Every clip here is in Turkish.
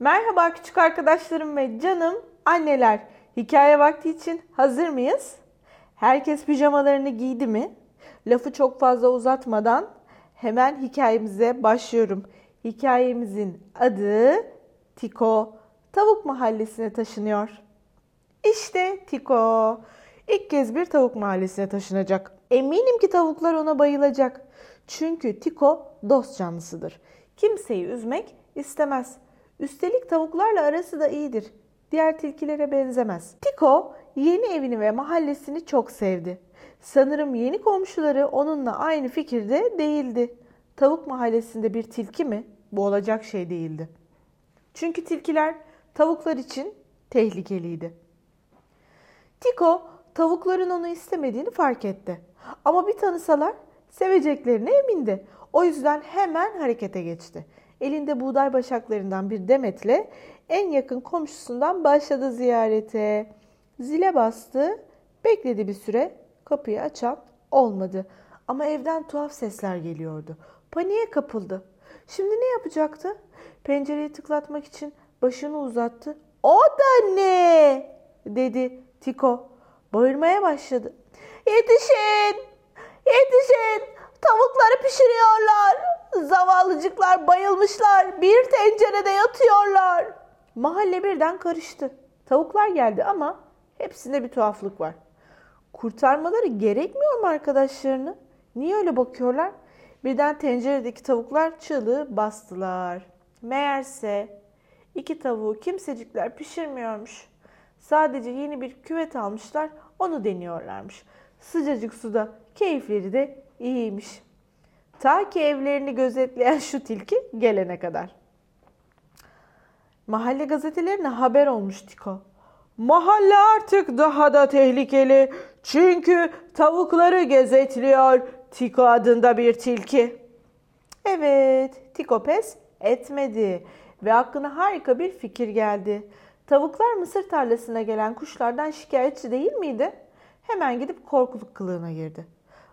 Merhaba küçük arkadaşlarım ve canım anneler. Hikaye vakti için hazır mıyız? Herkes pijamalarını giydi mi? Lafı çok fazla uzatmadan hemen hikayemize başlıyorum. Hikayemizin adı Tiko Tavuk Mahallesi'ne taşınıyor. İşte Tiko. İlk kez bir tavuk mahallesine taşınacak. Eminim ki tavuklar ona bayılacak. Çünkü Tiko dost canlısıdır. Kimseyi üzmek istemez. Üstelik tavuklarla arası da iyidir. Diğer tilkilere benzemez. Tiko yeni evini ve mahallesini çok sevdi. Sanırım yeni komşuları onunla aynı fikirde değildi. Tavuk mahallesinde bir tilki mi? Bu olacak şey değildi. Çünkü tilkiler tavuklar için tehlikeliydi. Tiko tavukların onu istemediğini fark etti. Ama bir tanısalar seveceklerine emindi. O yüzden hemen harekete geçti. Elinde buğday başaklarından bir demetle en yakın komşusundan başladı ziyarete. Zile bastı, bekledi bir süre. Kapıyı açan olmadı. Ama evden tuhaf sesler geliyordu. Paniğe kapıldı. Şimdi ne yapacaktı? Pencereyi tıklatmak için başını uzattı. O da ne? dedi Tiko. Bağırmaya başladı. Yetişin! Yetişin! Tavukları pişiriyorlar. Zavallıcıklar bayılmışlar. Bir tencerede yatıyorlar. Mahalle birden karıştı. Tavuklar geldi ama hepsinde bir tuhaflık var. Kurtarmaları gerekmiyor mu arkadaşlarını? Niye öyle bakıyorlar? Birden tenceredeki tavuklar çığlığı bastılar. Meğerse iki tavuğu kimsecikler pişirmiyormuş. Sadece yeni bir küvet almışlar, onu deniyorlarmış. Sıcacık suda keyifleri de iyiymiş. Ta ki evlerini gözetleyen şu tilki gelene kadar. Mahalle gazetelerine haber olmuş Tiko. Mahalle artık daha da tehlikeli. Çünkü tavukları gözetliyor Tiko adında bir tilki. Evet, Tiko pes etmedi ve aklına harika bir fikir geldi. Tavuklar mısır tarlasına gelen kuşlardan şikayetçi değil miydi? Hemen gidip korkuluk kılığına girdi.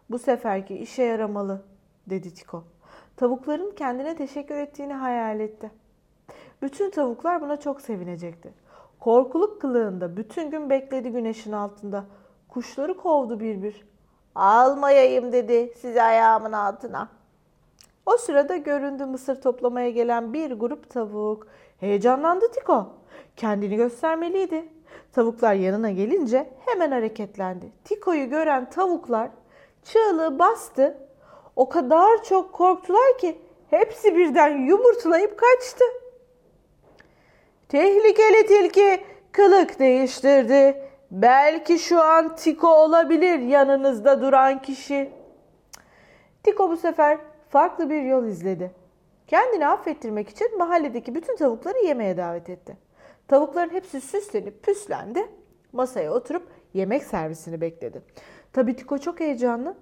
Bu seferki işe yaramalı, dedi Tiko. Tavukların kendine teşekkür ettiğini hayal etti. Bütün tavuklar buna çok sevinecekti. Korkuluk kılığında bütün gün bekledi güneşin altında. Kuşları kovdu bir bir. Almayayım dedi sizi ayağımın altına. O sırada göründü mısır toplamaya gelen bir grup tavuk. Heyecanlandı Tiko. Kendini göstermeliydi. Tavuklar yanına gelince hemen hareketlendi. Tiko'yu gören tavuklar çığlığı bastı. O kadar çok korktular ki hepsi birden yumurtlayıp kaçtı. Tehlikeli tilki kılık değiştirdi. Belki şu an Tiko olabilir yanınızda duran kişi. Tiko bu sefer farklı bir yol izledi. Kendini affettirmek için mahalledeki bütün tavukları yemeğe davet etti. Tavukların hepsi süslenip püslendi. Masaya oturup yemek servisini bekledi. Tabii Tiko çok heyecanlı.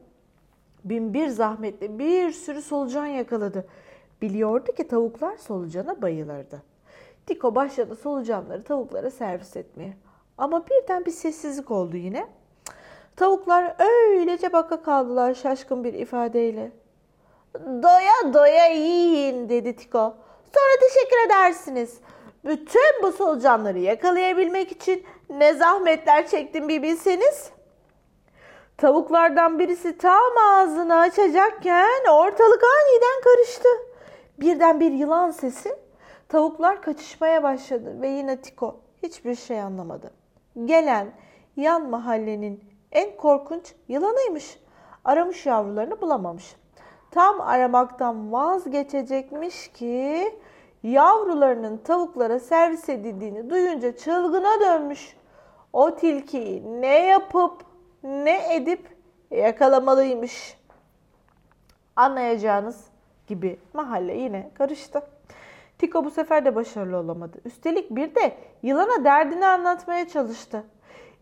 Bin bir zahmetle bir sürü solucan yakaladı. Biliyordu ki tavuklar solucana bayılırdı. Tiko başladı solucanları tavuklara servis etmeye. Ama birden bir sessizlik oldu yine. Tavuklar öylece baka kaldılar şaşkın bir ifadeyle. Doya doya yiyin dedi Tiko. Sonra teşekkür edersiniz. Bütün bu solucanları yakalayabilmek için ne zahmetler çektim bir bilseniz. Tavuklardan birisi tam ağzını açacakken ortalık aniden karıştı. Birden bir yılan sesi. Tavuklar kaçışmaya başladı ve yine Tiko hiçbir şey anlamadı. Gelen yan mahallenin en korkunç yılanıymış. Aramış yavrularını bulamamış. Tam aramaktan vazgeçecekmiş ki yavrularının tavuklara servis edildiğini duyunca çılgına dönmüş. O tilkiyi ne yapıp ne edip yakalamalıymış. Anlayacağınız gibi mahalle yine karıştı. Tiko bu sefer de başarılı olamadı. Üstelik bir de yılana derdini anlatmaya çalıştı.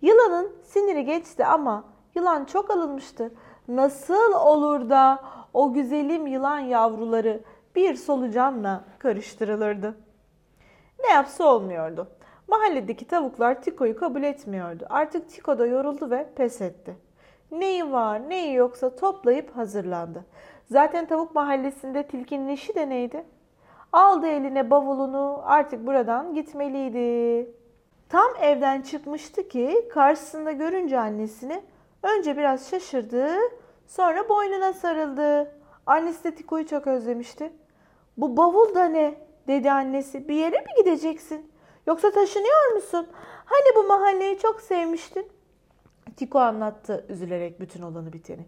Yılanın siniri geçti ama yılan çok alınmıştı. Nasıl olur da o güzelim yılan yavruları bir solucanla karıştırılırdı? Ne yapsa olmuyordu. Mahalledeki tavuklar Tiko'yu kabul etmiyordu. Artık Tiko da yoruldu ve pes etti. Neyi var neyi yoksa toplayıp hazırlandı. Zaten tavuk mahallesinde tilkinin işi de neydi? Aldı eline bavulunu artık buradan gitmeliydi. Tam evden çıkmıştı ki karşısında görünce annesini önce biraz şaşırdı sonra boynuna sarıldı. Annesi de Tiko'yu çok özlemişti. Bu bavul da ne? dedi annesi. Bir yere mi gideceksin? Yoksa taşınıyor musun? Hani bu mahalleyi çok sevmiştin? Tiko anlattı üzülerek bütün olanı biteni.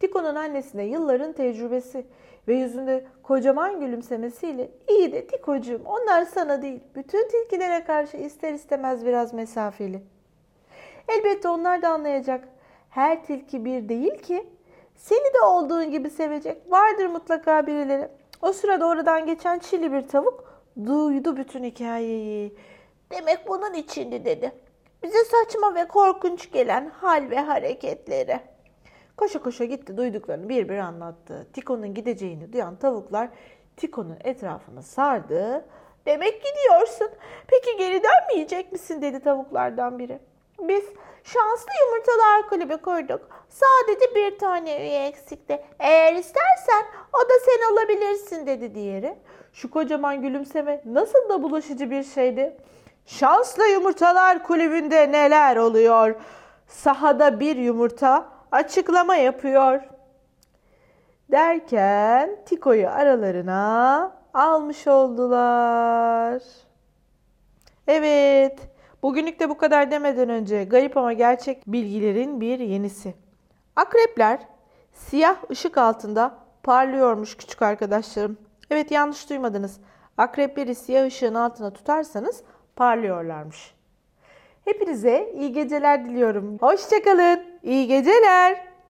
Tiko'nun annesine yılların tecrübesi ve yüzünde kocaman gülümsemesiyle iyi de Tiko'cuğum onlar sana değil bütün tilkilere karşı ister istemez biraz mesafeli. Elbette onlar da anlayacak. Her tilki bir değil ki. Seni de olduğun gibi sevecek. Vardır mutlaka birileri. O sırada oradan geçen çili bir tavuk duydu bütün hikayeyi. Demek bunun içindi dedi. Bize saçma ve korkunç gelen hal ve hareketleri. Koşa koşa gitti duyduklarını bir bir anlattı. Tiko'nun gideceğini duyan tavuklar Tiko'nun etrafını sardı. Demek gidiyorsun. Peki geri dönmeyecek misin dedi tavuklardan biri. Biz şanslı yumurtalar kulübü kurduk. Sadece bir tane üye eksikti. Eğer istersen o da sen olabilirsin dedi diğeri. Şu kocaman gülümseme nasıl da bulaşıcı bir şeydi. Şanslı yumurtalar kulübünde neler oluyor? Sahada bir yumurta açıklama yapıyor. Derken Tiko'yu aralarına almış oldular. Evet, bugünlük de bu kadar demeden önce garip ama gerçek bilgilerin bir yenisi. Akrepler siyah ışık altında parlıyormuş küçük arkadaşlarım. Evet yanlış duymadınız. Akrepleri siyah ışığın altına tutarsanız parlıyorlarmış. Hepinize iyi geceler diliyorum. Hoşçakalın. İyi geceler.